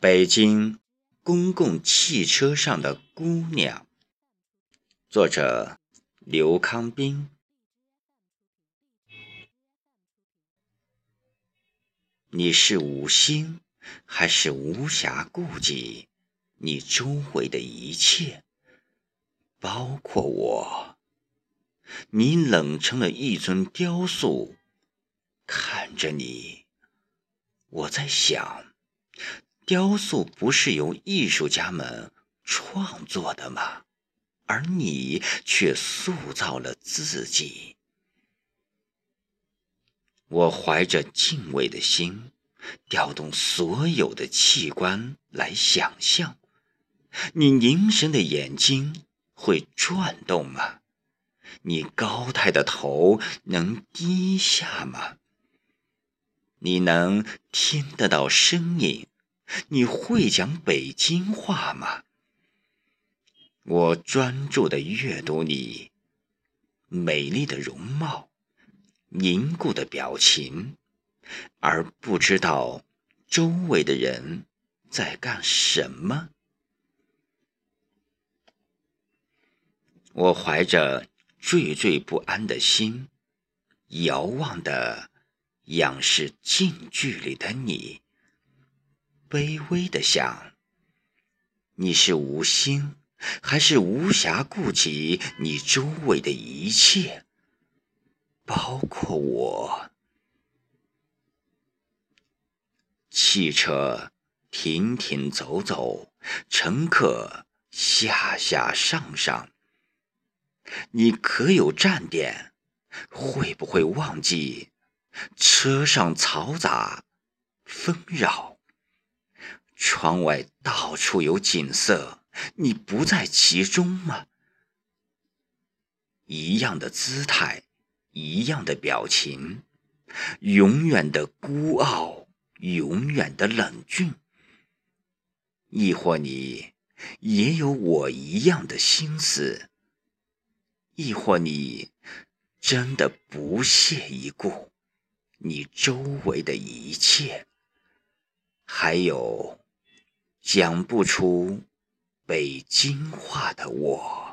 北京公共汽车上的姑娘，作者刘康斌。你是无心，还是无暇顾及你周围的一切，包括我？你冷成了一尊雕塑，看着你，我在想。雕塑不是由艺术家们创作的吗？而你却塑造了自己。我怀着敬畏的心，调动所有的器官来想象：你凝神的眼睛会转动吗？你高抬的头能低下吗？你能听得到声音？你会讲北京话吗？我专注地阅读你美丽的容貌、凝固的表情，而不知道周围的人在干什么。我怀着惴惴不安的心，遥望的仰视近距离的你。卑微的想，你是无心，还是无暇顾及你周围的一切，包括我？汽车停停走走，乘客下下上上，你可有站点？会不会忘记车上嘈杂纷扰？窗外到处有景色，你不在其中吗？一样的姿态，一样的表情，永远的孤傲，永远的冷峻。亦或你也有我一样的心思？亦或你真的不屑一顾你周围的一切？还有。讲不出北京话的我。